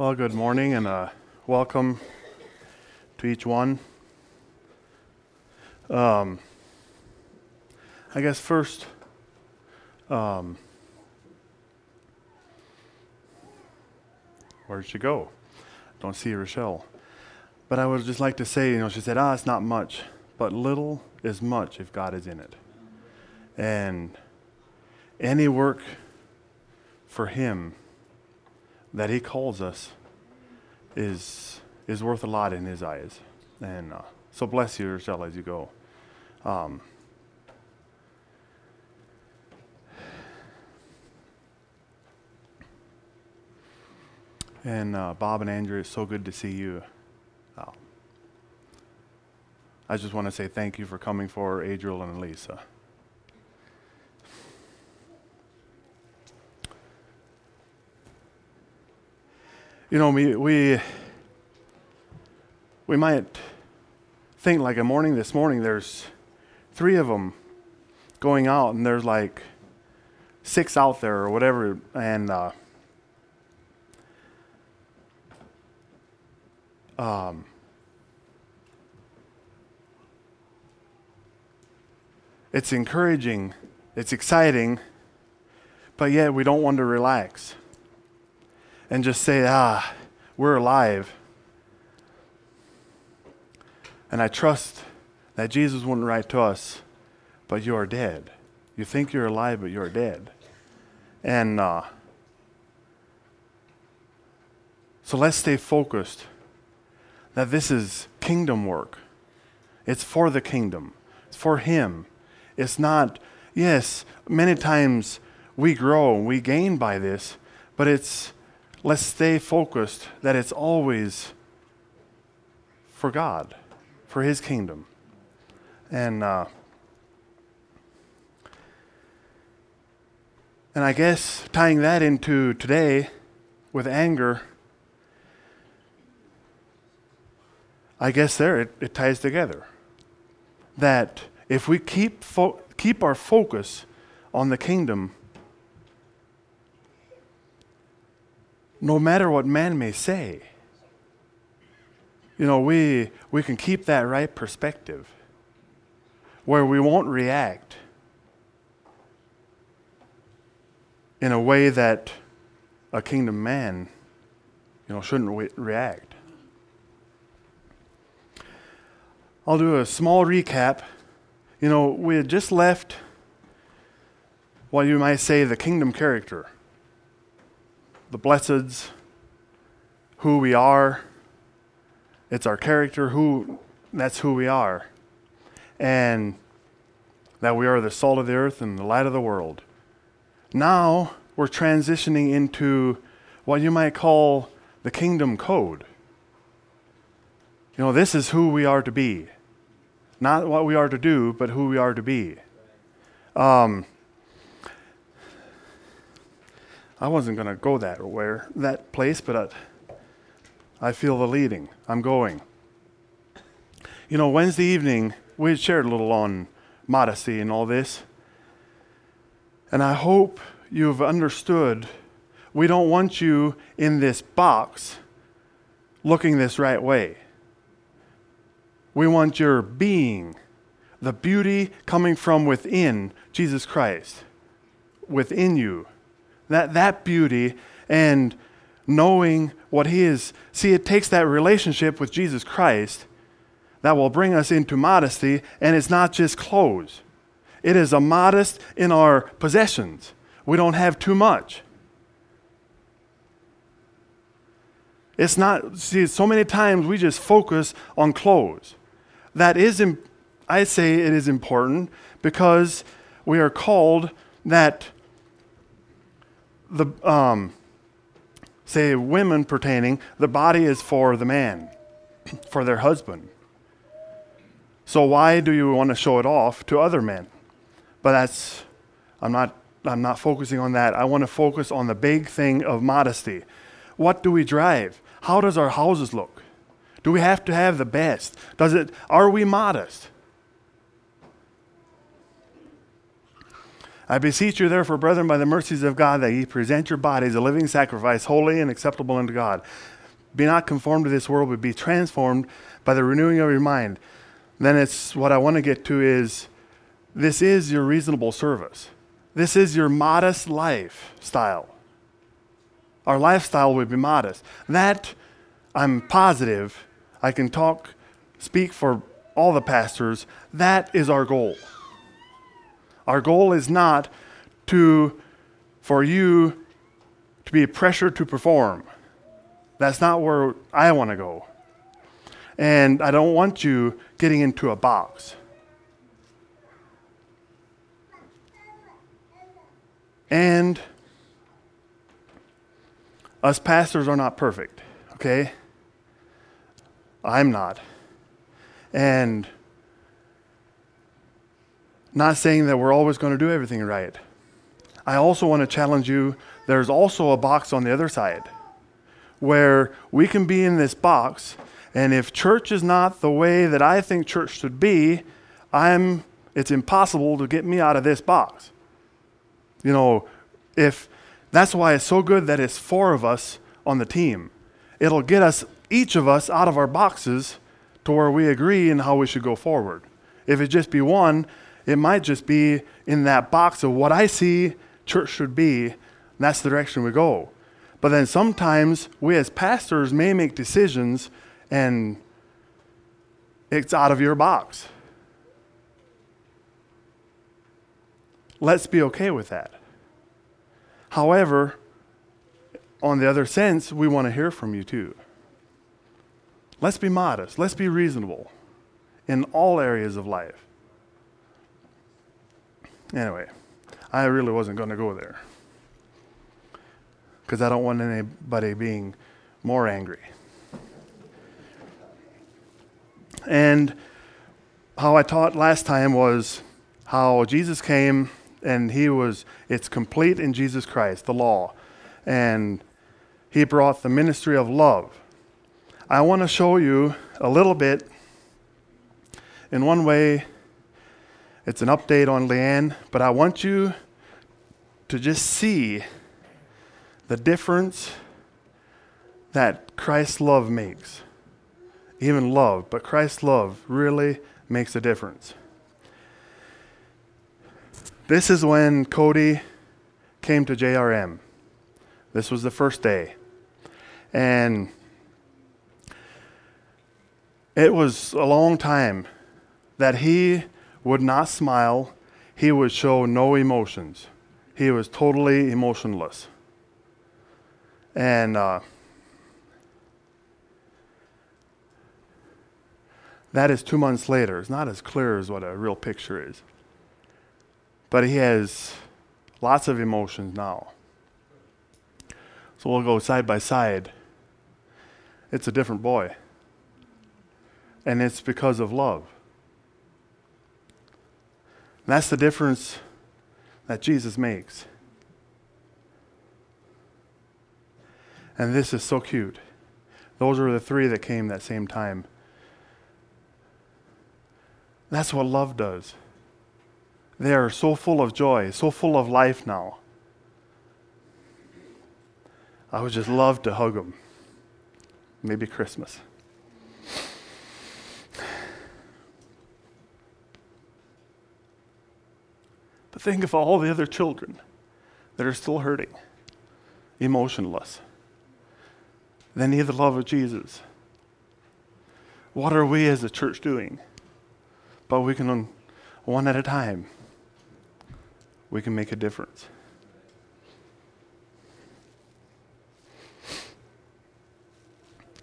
Well, good morning and uh, welcome to each one. Um, I guess first, um, where'd she go? Don't see Rochelle. But I would just like to say, you know, she said, ah, it's not much, but little is much if God is in it. And any work for Him that He calls us is is worth a lot in His eyes. And uh, so bless you, as you go. Um, and uh, Bob and Andrew, it's so good to see you. Uh, I just want to say thank you for coming for Adriel and Lisa. You know, we, we, we might think like a morning this morning, there's three of them going out, and there's like six out there or whatever, and uh, um, it's encouraging, it's exciting, but yet we don't want to relax and just say, ah, we're alive. And I trust that Jesus wouldn't write to us, but you are dead. You think you're alive, but you're dead. And uh, so let's stay focused that this is kingdom work. It's for the kingdom, it's for Him. It's not, yes, many times we grow and we gain by this, but it's let's stay focused that it's always for God, for His kingdom. And, uh, and I guess tying that into today with anger, I guess there it, it ties together. That if we keep, fo- keep our focus on the kingdom, no matter what man may say, you know, we, we can keep that right perspective where we won't react in a way that a kingdom man, you know, shouldn't re- react. I'll do a small recap. You know, we had just left what you might say the kingdom character the blesseds, who we are. It's our character, who that's who we are. And that we are the salt of the earth and the light of the world. Now we're transitioning into what you might call the kingdom code. You know, this is who we are to be. Not what we are to do, but who we are to be. Um, I wasn't going to go that where that place, but I, I feel the leading. I'm going. You know, Wednesday evening we shared a little on modesty and all this, and I hope you've understood. We don't want you in this box looking this right way. We want your being, the beauty coming from within Jesus Christ, within you that, that beauty and knowing what He is. See, it takes that relationship with Jesus Christ that will bring us into modesty, and it's not just clothes. It is a modest in our possessions. We don't have too much. It's not, see, so many times we just focus on clothes. That is, I say it is important because we are called that the um, say women pertaining, the body is for the man, for their husband. So why do you want to show it off to other men? But that's I'm not I'm not focusing on that. I want to focus on the big thing of modesty. What do we drive? How does our houses look? Do we have to have the best? Does it are we modest? I beseech you, therefore, brethren, by the mercies of God, that ye present your bodies a living sacrifice, holy and acceptable unto God. Be not conformed to this world, but be transformed by the renewing of your mind. Then it's what I want to get to is this is your reasonable service. This is your modest lifestyle. Our lifestyle would be modest. That I'm positive I can talk, speak for all the pastors. That is our goal. Our goal is not to for you to be pressured to perform. That's not where I want to go. And I don't want you getting into a box. And us pastors are not perfect, okay? I'm not. And not saying that we're always going to do everything right. I also want to challenge you there's also a box on the other side where we can be in this box, and if church is not the way that I think church should be, I'm, it's impossible to get me out of this box. You know, if that's why it's so good that it's four of us on the team. It'll get us, each of us, out of our boxes to where we agree in how we should go forward. If it just be one, it might just be in that box of what I see church should be, and that's the direction we go. But then sometimes we as pastors may make decisions and it's out of your box. Let's be okay with that. However, on the other sense, we want to hear from you too. Let's be modest. Let's be reasonable in all areas of life. Anyway, I really wasn't going to go there because I don't want anybody being more angry. And how I taught last time was how Jesus came and he was, it's complete in Jesus Christ, the law. And he brought the ministry of love. I want to show you a little bit. In one way, it's an update on Leanne, but I want you to just see the difference that Christ's love makes. Even love, but Christ's love really makes a difference. This is when Cody came to JRM. This was the first day. And it was a long time that he would not smile, he would show no emotions. He was totally emotionless. And uh, that is two months later. It's not as clear as what a real picture is. But he has lots of emotions now. So we'll go side by side. It's a different boy. And it's because of love. That's the difference that Jesus makes. And this is so cute. Those were the three that came that same time. That's what love does. They are so full of joy, so full of life now. I would just love to hug them. Maybe Christmas. Think of all the other children that are still hurting, emotionless. They need the love of Jesus. What are we as a church doing? But we can, um, one at a time, we can make a difference.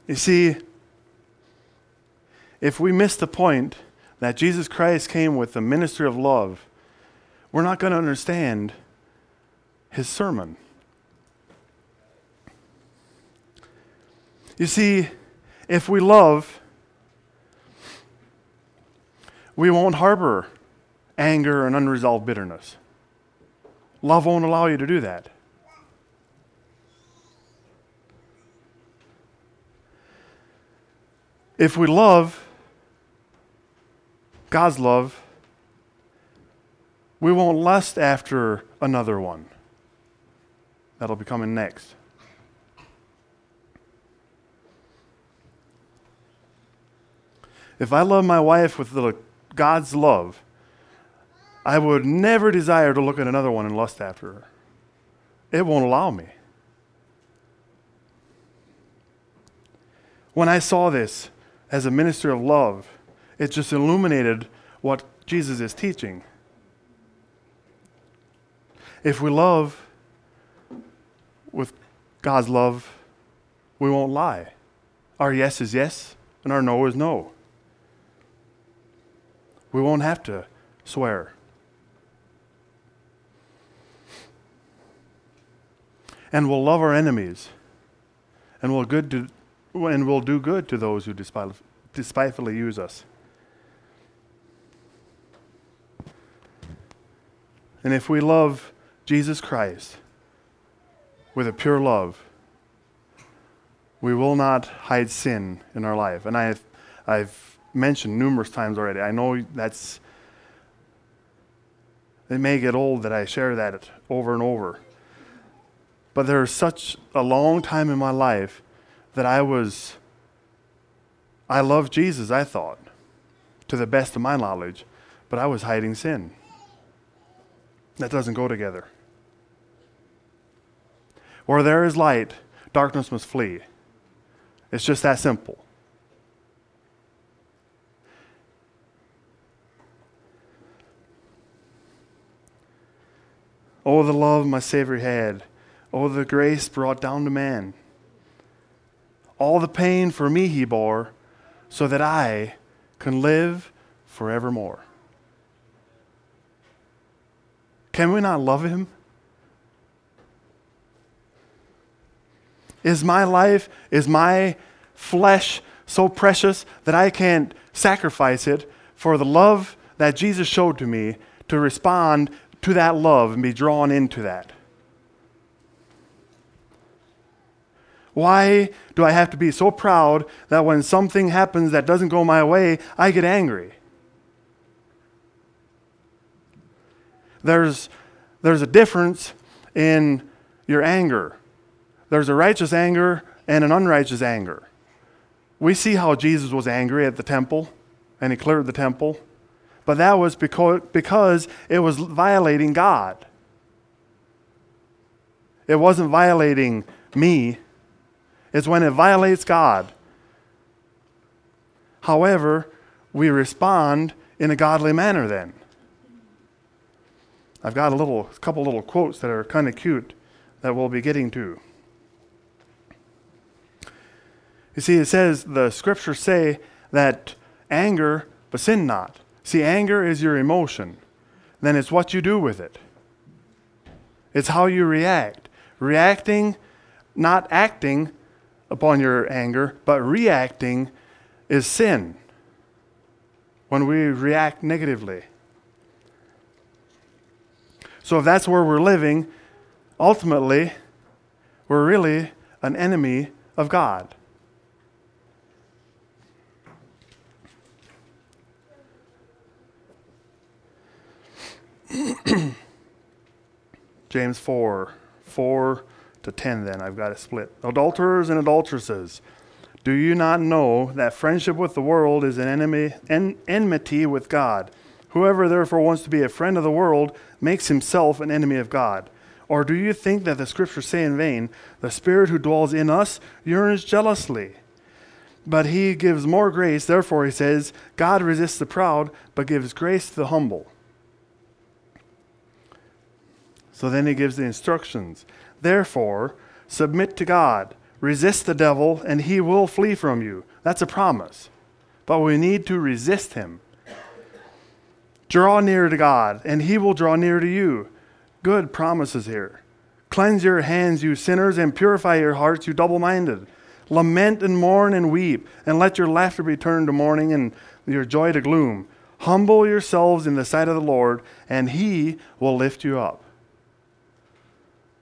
You see, if we miss the point that Jesus Christ came with the ministry of love, we're not going to understand his sermon. You see, if we love, we won't harbor anger and unresolved bitterness. Love won't allow you to do that. If we love, God's love, We won't lust after another one. That'll be coming next. If I love my wife with the, God's love, I would never desire to look at another one and lust after her. It won't allow me. When I saw this as a minister of love, it just illuminated what Jesus is teaching. If we love with God's love, we won't lie. Our yes is yes, and our no is no. We won't have to swear. And we'll love our enemies, and we'll, good to, and we'll do good to those who despitefully use us. And if we love Jesus Christ with a pure love, we will not hide sin in our life. And I've, I've mentioned numerous times already. I know that's, it may get old that I share that over and over. But there was such a long time in my life that I was, I loved Jesus, I thought, to the best of my knowledge, but I was hiding sin. That doesn't go together. Where there is light, darkness must flee. It's just that simple. Oh, the love my Savior had. Oh, the grace brought down to man. All the pain for me he bore, so that I can live forevermore. Can we not love him? Is my life, is my flesh so precious that I can't sacrifice it for the love that Jesus showed to me to respond to that love and be drawn into that? Why do I have to be so proud that when something happens that doesn't go my way, I get angry? There's, there's a difference in your anger. There's a righteous anger and an unrighteous anger. We see how Jesus was angry at the temple and he cleared the temple, but that was because, it was violating God. It wasn't violating me, it's when it violates God. However, we respond in a godly manner then. I've got a little a couple little quotes that are kind of cute that we'll be getting to. You see, it says the scriptures say that anger, but sin not. See, anger is your emotion. Then it's what you do with it. It's how you react. Reacting, not acting upon your anger, but reacting is sin when we react negatively. So if that's where we're living, ultimately, we're really an enemy of God. James 4 4 to 10, then I've got it split. Adulterers and adulteresses, do you not know that friendship with the world is an enemy, en- enmity with God? Whoever therefore wants to be a friend of the world makes himself an enemy of God. Or do you think that the scriptures say in vain, the Spirit who dwells in us yearns jealously? But he gives more grace, therefore he says, God resists the proud, but gives grace to the humble. So then he gives the instructions. Therefore, submit to God, resist the devil, and he will flee from you. That's a promise. But we need to resist him. Draw near to God, and he will draw near to you. Good promises here. Cleanse your hands, you sinners, and purify your hearts, you double minded. Lament and mourn and weep, and let your laughter be turned to mourning and your joy to gloom. Humble yourselves in the sight of the Lord, and he will lift you up.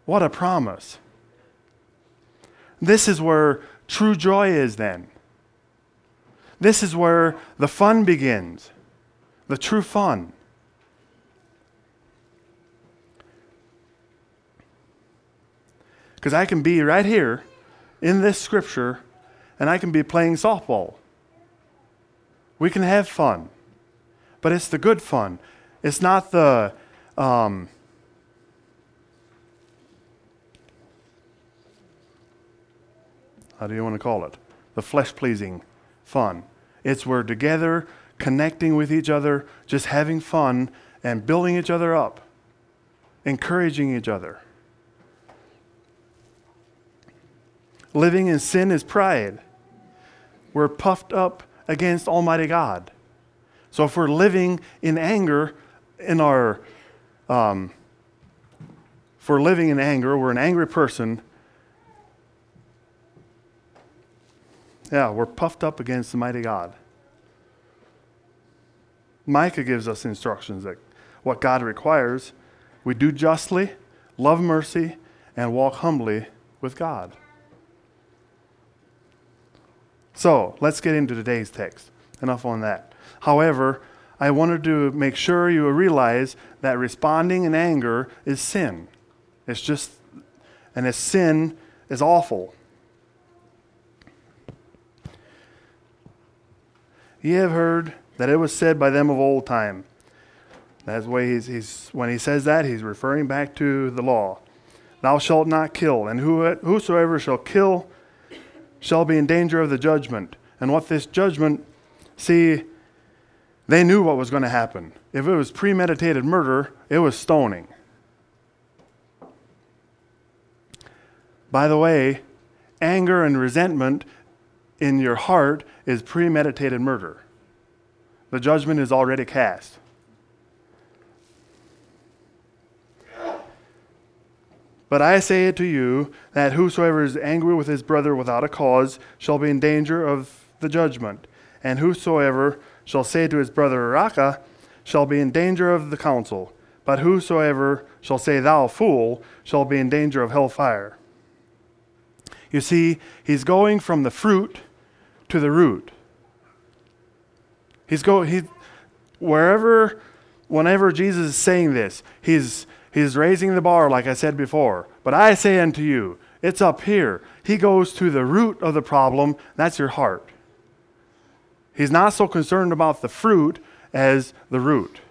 What a promise. This is where true joy is, then. This is where the fun begins, the true fun. Because I can be right here in this scripture and I can be playing softball. We can have fun, but it's the good fun. It's not the um, how do you want to call it? The flesh pleasing fun. It's we're together, connecting with each other, just having fun and building each other up, encouraging each other. Living in sin is pride. We're puffed up against Almighty God. So if we're living in anger in our, um, if we're living in anger, we're an angry person. Yeah, we're puffed up against the mighty God. Micah gives us instructions that what God requires, we do justly, love mercy, and walk humbly with God. So let's get into today's text. Enough on that. However, I wanted to make sure you realize that responding in anger is sin. It's just, and a sin is awful. Ye have heard that it was said by them of old time. That's why he's, he's when he says that, he's referring back to the law. Thou shalt not kill, and who, whosoever shall kill shall be in danger of the judgment. And what this judgment, see, they knew what was going to happen. If it was premeditated murder, it was stoning. By the way, anger and resentment in your heart is premeditated murder. The judgment is already cast. But I say it to you that whosoever is angry with his brother without a cause shall be in danger of the judgment. And whosoever shall say to his brother Raca shall be in danger of the council. But whosoever shall say, Thou fool, shall be in danger of hell fire. You see, he's going from the fruit to the root. He's going, he, wherever, whenever Jesus is saying this, he's He's raising the bar, like I said before. But I say unto you, it's up here. He goes to the root of the problem. That's your heart. He's not so concerned about the fruit as the root.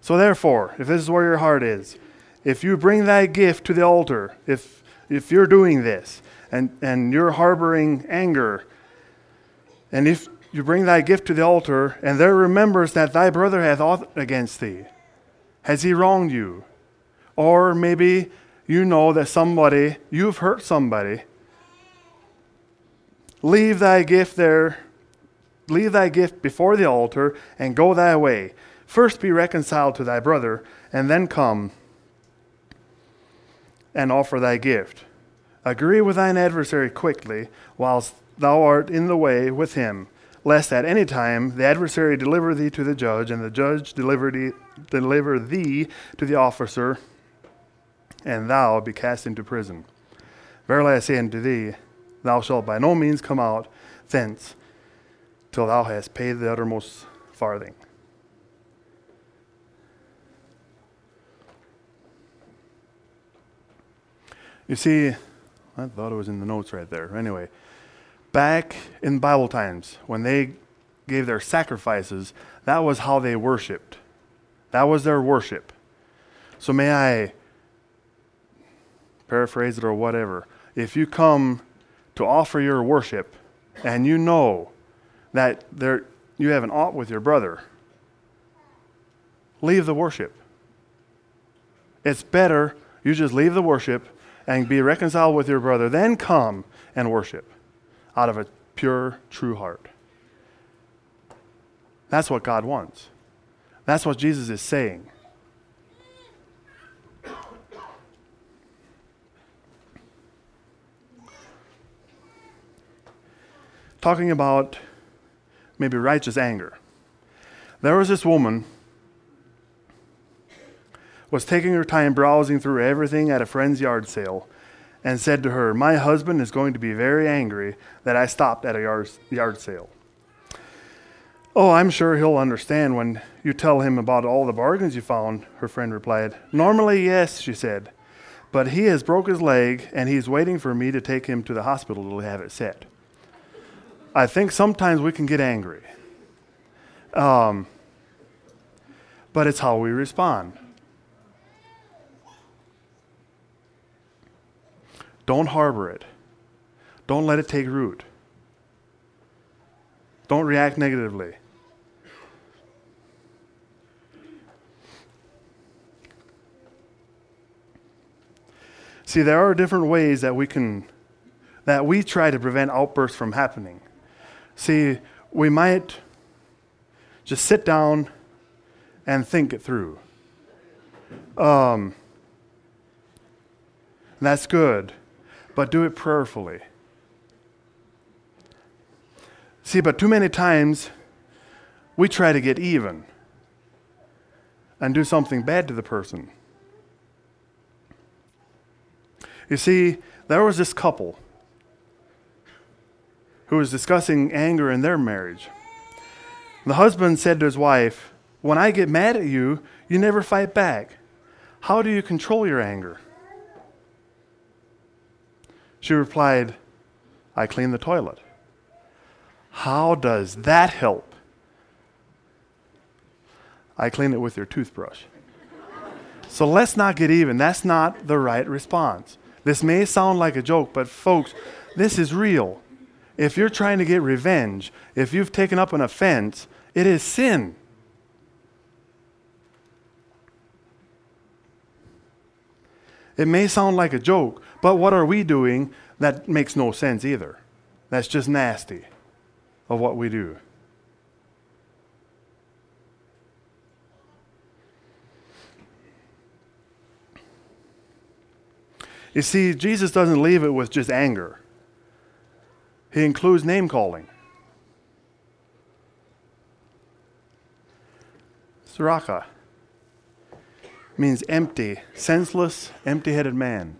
So, therefore, if this is where your heart is, if you bring thy gift to the altar, if, if you're doing this and, and you're harboring anger, and if you bring thy gift to the altar, and there remembers that thy brother hath aught against thee. Has he wronged you? Or maybe you know that somebody, you've hurt somebody. Leave thy gift there, leave thy gift before the altar, and go thy way. First be reconciled to thy brother, and then come and offer thy gift. Agree with thine adversary quickly, whilst thou art in the way with him lest at any time the adversary deliver thee to the judge, and the judge deliver thee, deliver thee to the officer, and thou be cast into prison. Verily I say unto thee, thou shalt by no means come out thence till thou hast paid the uttermost farthing. You see, I thought it was in the notes right there. Anyway, back in Bible times, when they gave their sacrifices, that was how they worshiped. That was their worship. So may I paraphrase it or whatever. If you come to offer your worship and you know that there you have an ought with your brother, leave the worship. It's better you just leave the worship and be reconciled with your brother, then come and worship out of a pure, true heart. That's what God wants. That's what Jesus is saying. Talking about maybe righteous anger. There was this woman was taking her time browsing through everything at a friend's yard sale and said to her, My husband is going to be very angry that I stopped at a yard, yard sale. Oh, I'm sure he'll understand when you tell him about all the bargains you found, her friend replied. Normally, yes, she said. But he has broke his leg and he's waiting for me to take him to the hospital to have it set. I think sometimes we can get angry. Um, but it's how we respond. Don't harbor it. Don't let it take root. Don't react negatively. See, there are different ways that we can that we try to prevent outbursts from happening. See, we might just sit down and think it through. Um, that's good, but do it prayerfully. See, but too many times we try to get even and do something bad to the person. You see, there was this couple who was discussing anger in their marriage. The husband said to his wife, When I get mad at you, you never fight back. How do you control your anger? She replied, I clean the toilet. How does that help? I clean it with your toothbrush. so let's not get even. That's not the right response. This may sound like a joke, but folks, this is real. If you're trying to get revenge, if you've taken up an offense, it is sin. It may sound like a joke, but what are we doing that makes no sense either? That's just nasty of what we do. You see, Jesus doesn't leave it with just anger, he includes name calling. Saraka means empty, senseless, empty headed man.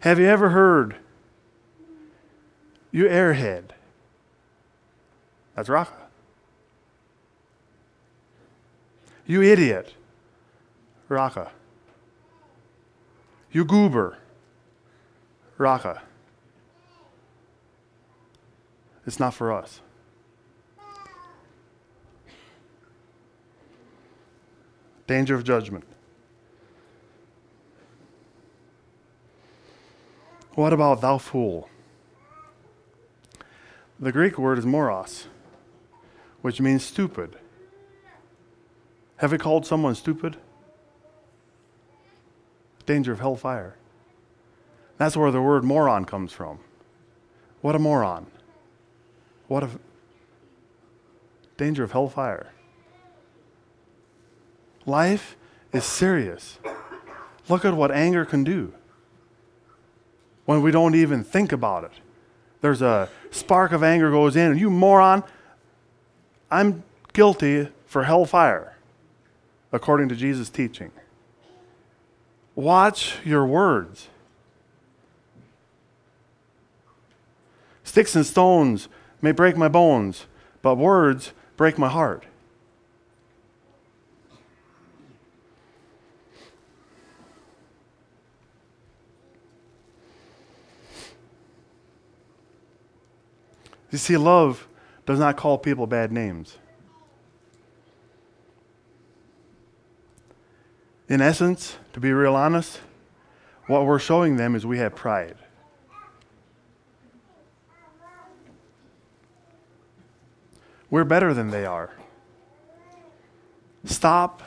Have you ever heard, you airhead? That's Raca. You idiot. Raca. You goober. Raca. It's not for us. Danger of judgment. What about thou fool? The Greek word is moros, which means stupid. Have you called someone stupid? Danger of hellfire. That's where the word moron comes from. What a moron. What a danger of hellfire. Life is serious. Look at what anger can do when we don't even think about it. There's a spark of anger goes in, and you moron, I'm guilty for hellfire, according to Jesus' teaching. Watch your words. Sticks and stones may break my bones, but words break my heart. You see, love does not call people bad names. In essence, to be real honest, what we're showing them is we have pride. We're better than they are. Stop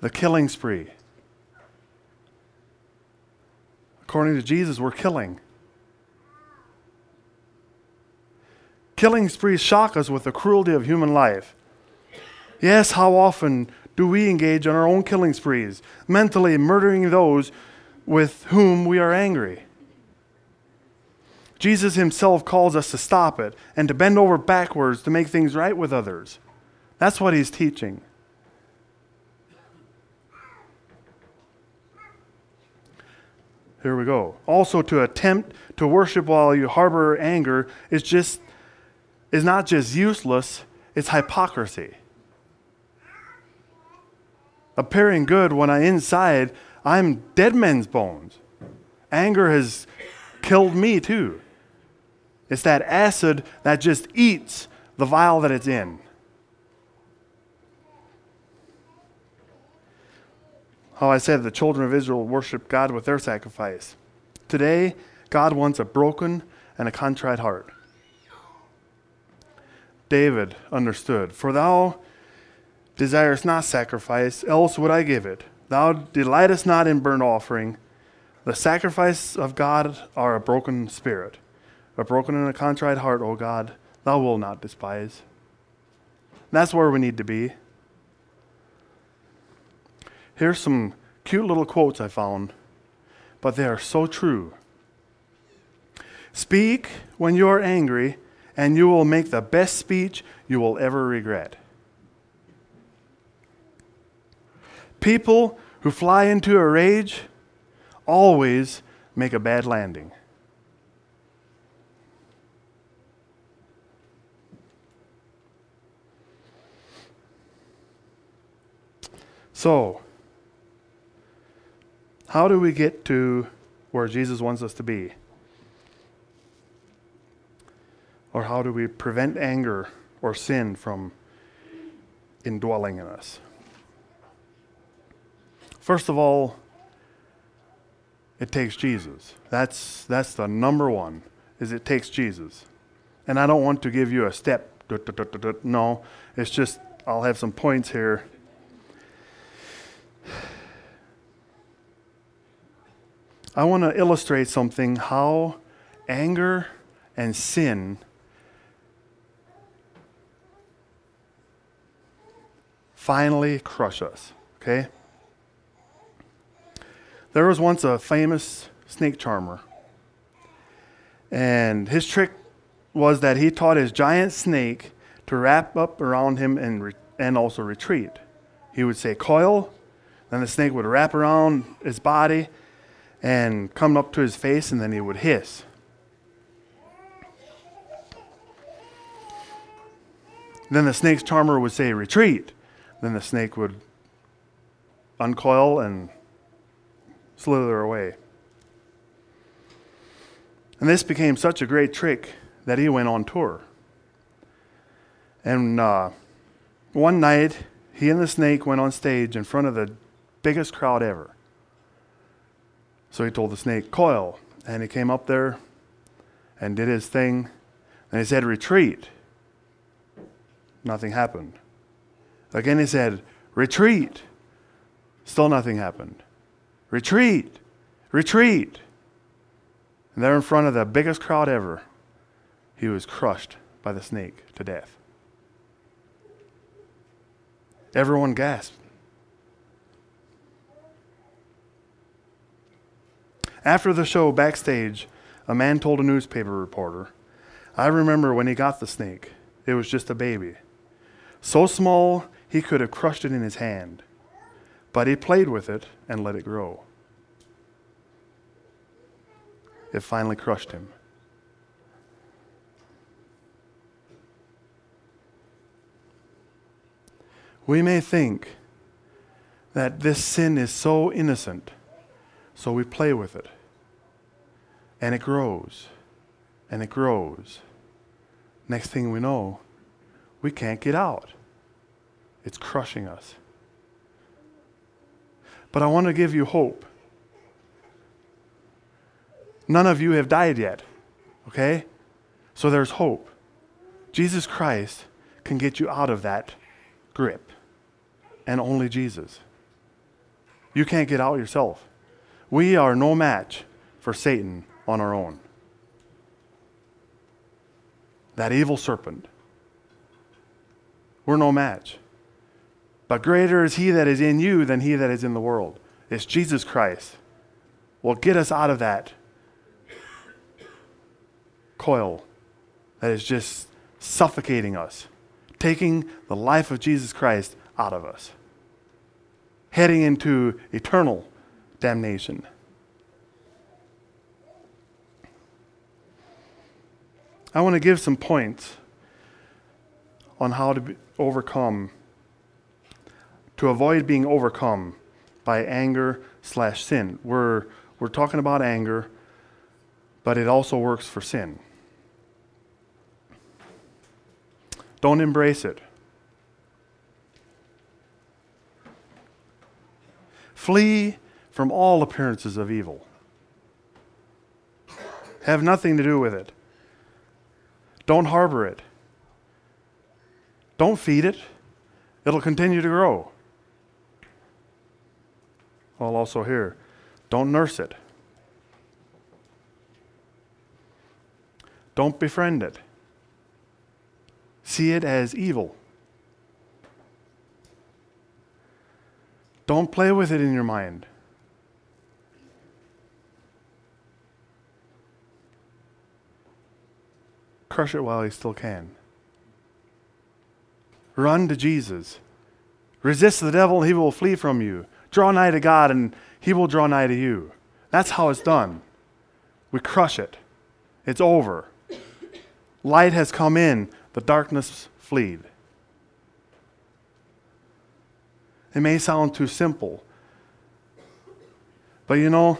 the killing spree. According to Jesus, we're killing. Killing sprees shock us with the cruelty of human life. Yes, how often do we engage in our own killing sprees, mentally murdering those with whom we are angry? Jesus himself calls us to stop it and to bend over backwards to make things right with others. That's what he's teaching. Here we go. Also, to attempt to worship while you harbor anger is just is not just useless, it's hypocrisy. Appearing good when I inside I'm dead men's bones. Anger has killed me too. It's that acid that just eats the vial that it's in. How I said the children of Israel worshiped God with their sacrifice. Today, God wants a broken and a contrite heart. David understood, For thou desirest not sacrifice, else would I give it. Thou delightest not in burnt offering. The sacrifice of God are a broken spirit, a broken and a contrite heart, O God, thou wilt not despise. That's where we need to be. Here's some cute little quotes I found, but they are so true. Speak when you are angry, and you will make the best speech you will ever regret. People who fly into a rage always make a bad landing. So, how do we get to where Jesus wants us to be? Or how do we prevent anger or sin from indwelling in us? First of all, it takes Jesus. That's, that's the number one, is it takes Jesus. And I don't want to give you a step. No, it's just, I'll have some points here. I want to illustrate something how anger and sin finally crush us. Okay? There was once a famous snake charmer. And his trick was that he taught his giant snake to wrap up around him and, re- and also retreat. He would say, coil, then the snake would wrap around his body and come up to his face, and then he would hiss. Then the snake's charmer would say, retreat. Then the snake would uncoil and slither away. And this became such a great trick that he went on tour. And uh, one night, he and the snake went on stage in front of the biggest crowd ever. So he told the snake, coil. And he came up there and did his thing. And he said, retreat. Nothing happened. Again, he said, retreat. Still nothing happened. Retreat! Retreat! And there in front of the biggest crowd ever, he was crushed by the snake to death. Everyone gasped. After the show, backstage, a man told a newspaper reporter, I remember when he got the snake. It was just a baby. So small, he could have crushed it in his hand. But he played with it and let it grow. It finally crushed him. We may think that this sin is so innocent, so we play with it. And it grows, and it grows. Next thing we know, we can't get out. It's crushing us. But I want to give you hope. None of you have died yet, okay? So there's hope. Jesus Christ can get you out of that grip, and only Jesus. You can't get out yourself. We are no match for Satan on our own. That evil serpent. We're no match. But greater is he that is in you than he that is in the world. It's Jesus Christ will get us out of that coil that is just suffocating us, taking the life of Jesus Christ out of us, heading into eternal damnation. I want to give some points on how to be overcome, to avoid being overcome by anger slash sin. We're, we're talking about anger, but it also works for sin. Don't embrace it. Flee from all appearances of evil. Have nothing to do with it. Don't harbor it. Don't feed it. It'll continue to grow. Well, also here, don't nurse it. Don't befriend it. See it as evil. Don't play with it in your mind. Crush it while you still can. Run to Jesus. Resist the devil, and he will flee from you. Draw nigh to God, and he will draw nigh to you. That's how it's done. We crush it. It's over. Light has come in, the darkness fleed. It may sound too simple. But you know,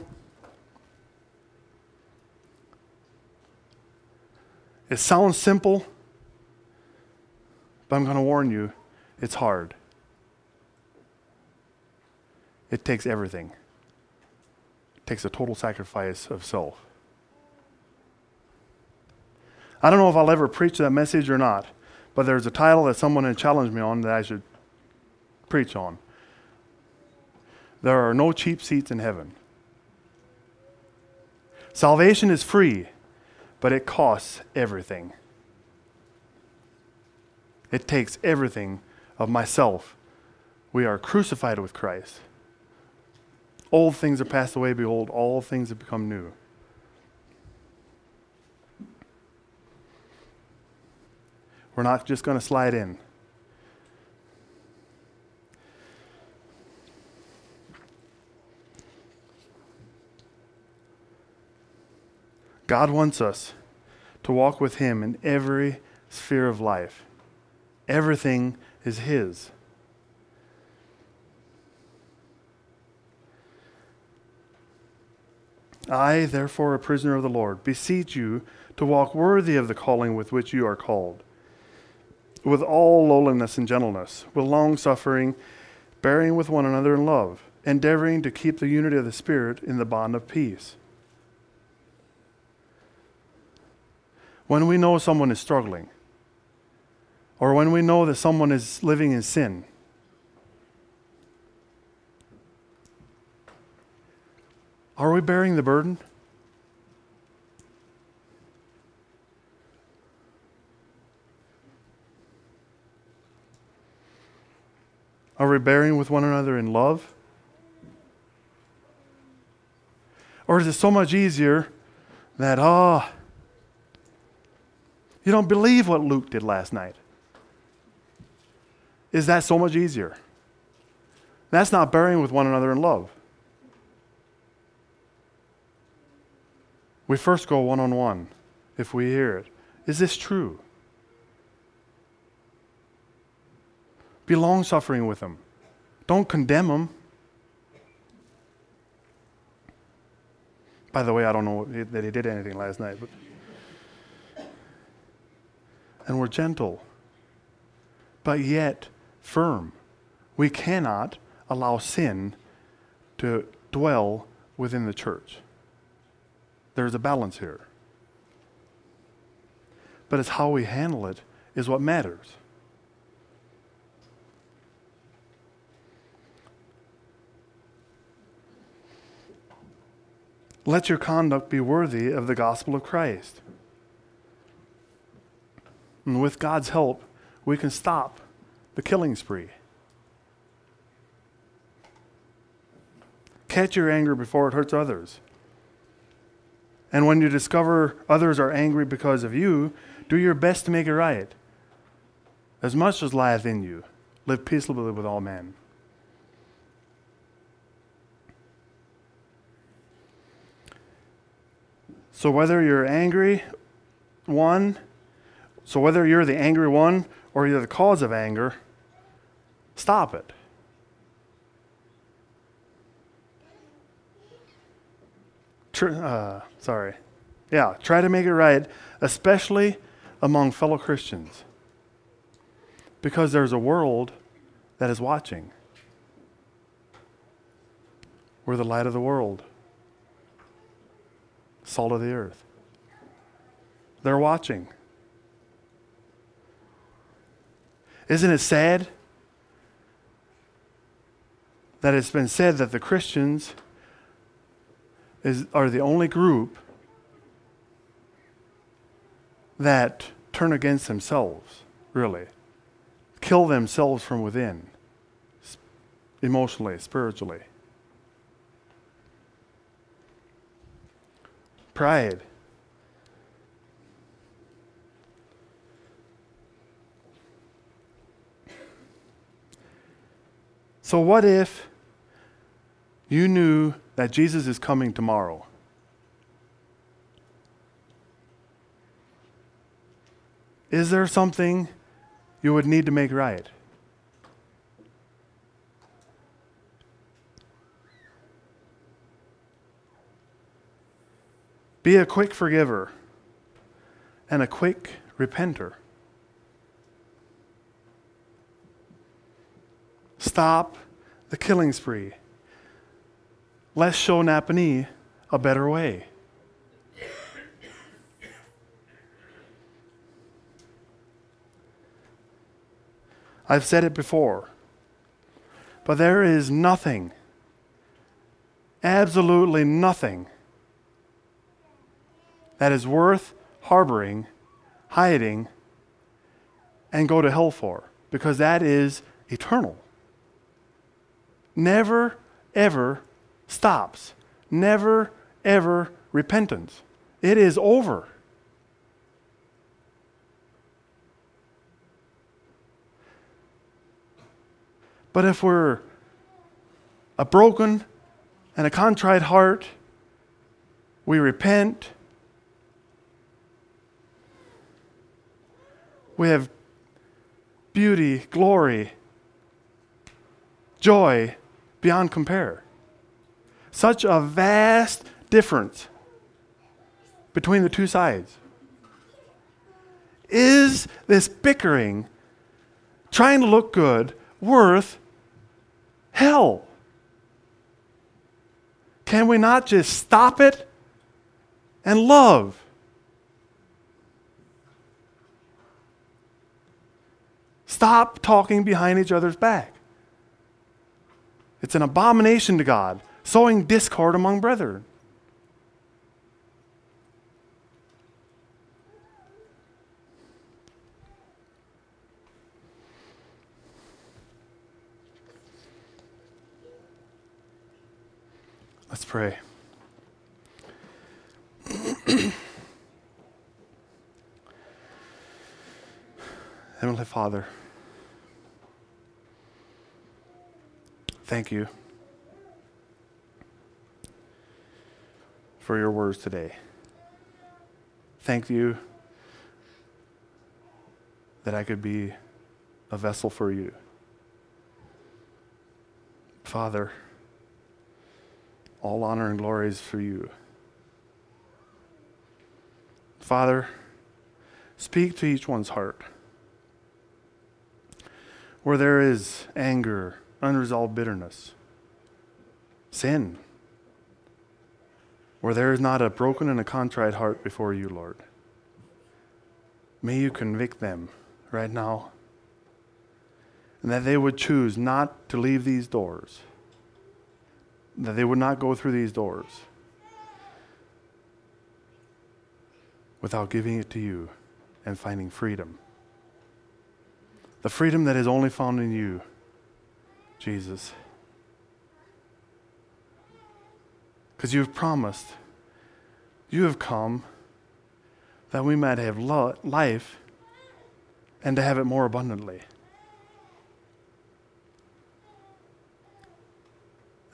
it sounds simple, but I'm going to warn you, it's hard. It takes everything. It takes a total sacrifice of self. I don't know if I'll ever preach that message or not, but there's a title that someone had challenged me on that I should preach on. There are no cheap seats in heaven. Salvation is free, but it costs everything. It takes everything of myself. We are crucified with Christ. Old things are passed away, behold, all things have become new. We're not just going to slide in. God wants us to walk with Him in every sphere of life. Everything is His. I, therefore, a prisoner of the Lord, beseech you to walk worthy of the calling with which you are called, with all lowliness and gentleness, with long suffering, bearing with one another in love, endeavoring to keep the unity of the Spirit in the bond of peace. when we know someone is struggling, or when we know that someone is living in sin. Are we bearing the burden? Are we bearing with one another in love? Or is it so much easier that, ah, oh, you don't believe what Luke did last night. Is that so much easier? That's not bearing with one another in love. We first go one on one if we hear it. Is this true? Be long suffering with them. Don't condemn them. By the way, I don't know that he did anything last night, but and we're gentle, but yet firm. We cannot allow sin to dwell within the church. There's a balance here. But it's how we handle it is what matters. Let your conduct be worthy of the gospel of Christ. And with God's help, we can stop the killing spree. Catch your anger before it hurts others. And when you discover others are angry because of you, do your best to make it right. As much as lieth in you, live peaceably with all men. So whether you're angry, one, so whether you're the angry one or you're the cause of anger, stop it. Tr- uh, sorry. Yeah, try to make it right, especially among fellow Christians. Because there's a world that is watching. We're the light of the world, salt of the earth. They're watching. Isn't it sad that it's been said that the Christians is, are the only group that turn against themselves, really, kill themselves from within, emotionally, spiritually. Pride. So, what if you knew that Jesus is coming tomorrow? Is there something you would need to make right? Be a quick forgiver and a quick repenter. Stop the killing spree. Let's show Napanee a better way. I've said it before, but there is nothing, absolutely nothing, that is worth harboring, hiding, and go to hell for, because that is eternal. Never, ever stops. Never, ever repentance. It is over. But if we're a broken and a contrite heart, we repent, we have beauty, glory, joy beyond compare. Such a vast difference between the two sides. Is this bickering, trying to look good, worth hell? Can we not just stop it and love? Stop talking behind each other's back. It's an abomination to God, sowing discord among brethren. Let's pray. Heavenly Father, thank you for your words today. Thank you that I could be a vessel for you. Father, all honor and glory is for you. Father, speak to each one's heart. Where there is anger, unresolved bitterness, sin, where there is not a broken and a contrite heart before you, Lord. May you convict them right now, and that they would choose not to leave these doors, that they would not go through these doors without giving it to you and finding freedom. The freedom that is only found in you, Jesus. Because you've promised, you have come that we might have lo- life and to have it more abundantly.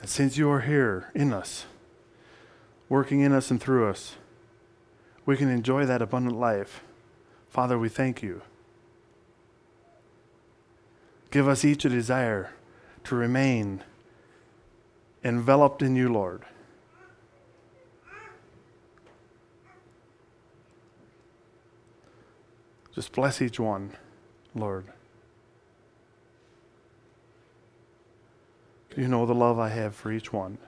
And since you are here in us, working in us and through us, we can enjoy that abundant life. Father, we thank you. Give us each a desire to remain enveloped in you, Lord. Just bless each one, Lord. You know the love I have for each one.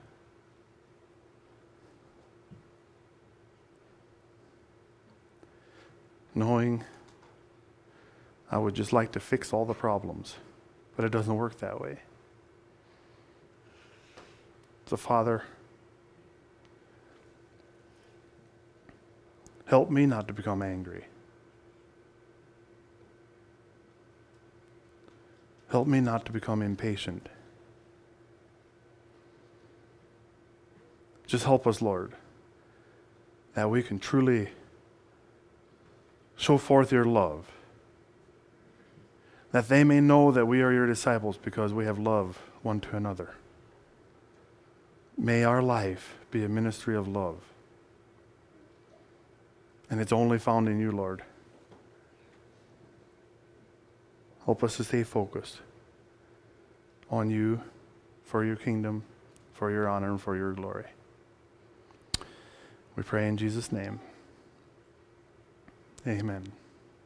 Knowing I would just like to fix all the problems, but it doesn't work that way. So, Father, help me not to become angry. Help me not to become impatient. Just help us, Lord, that we can truly show forth your love. That they may know that we are your disciples because we have love one to another. May our life be a ministry of love. And it's only found in you, Lord. Help us to stay focused on you for your kingdom, for your honor, and for your glory. We pray in Jesus' name. Amen.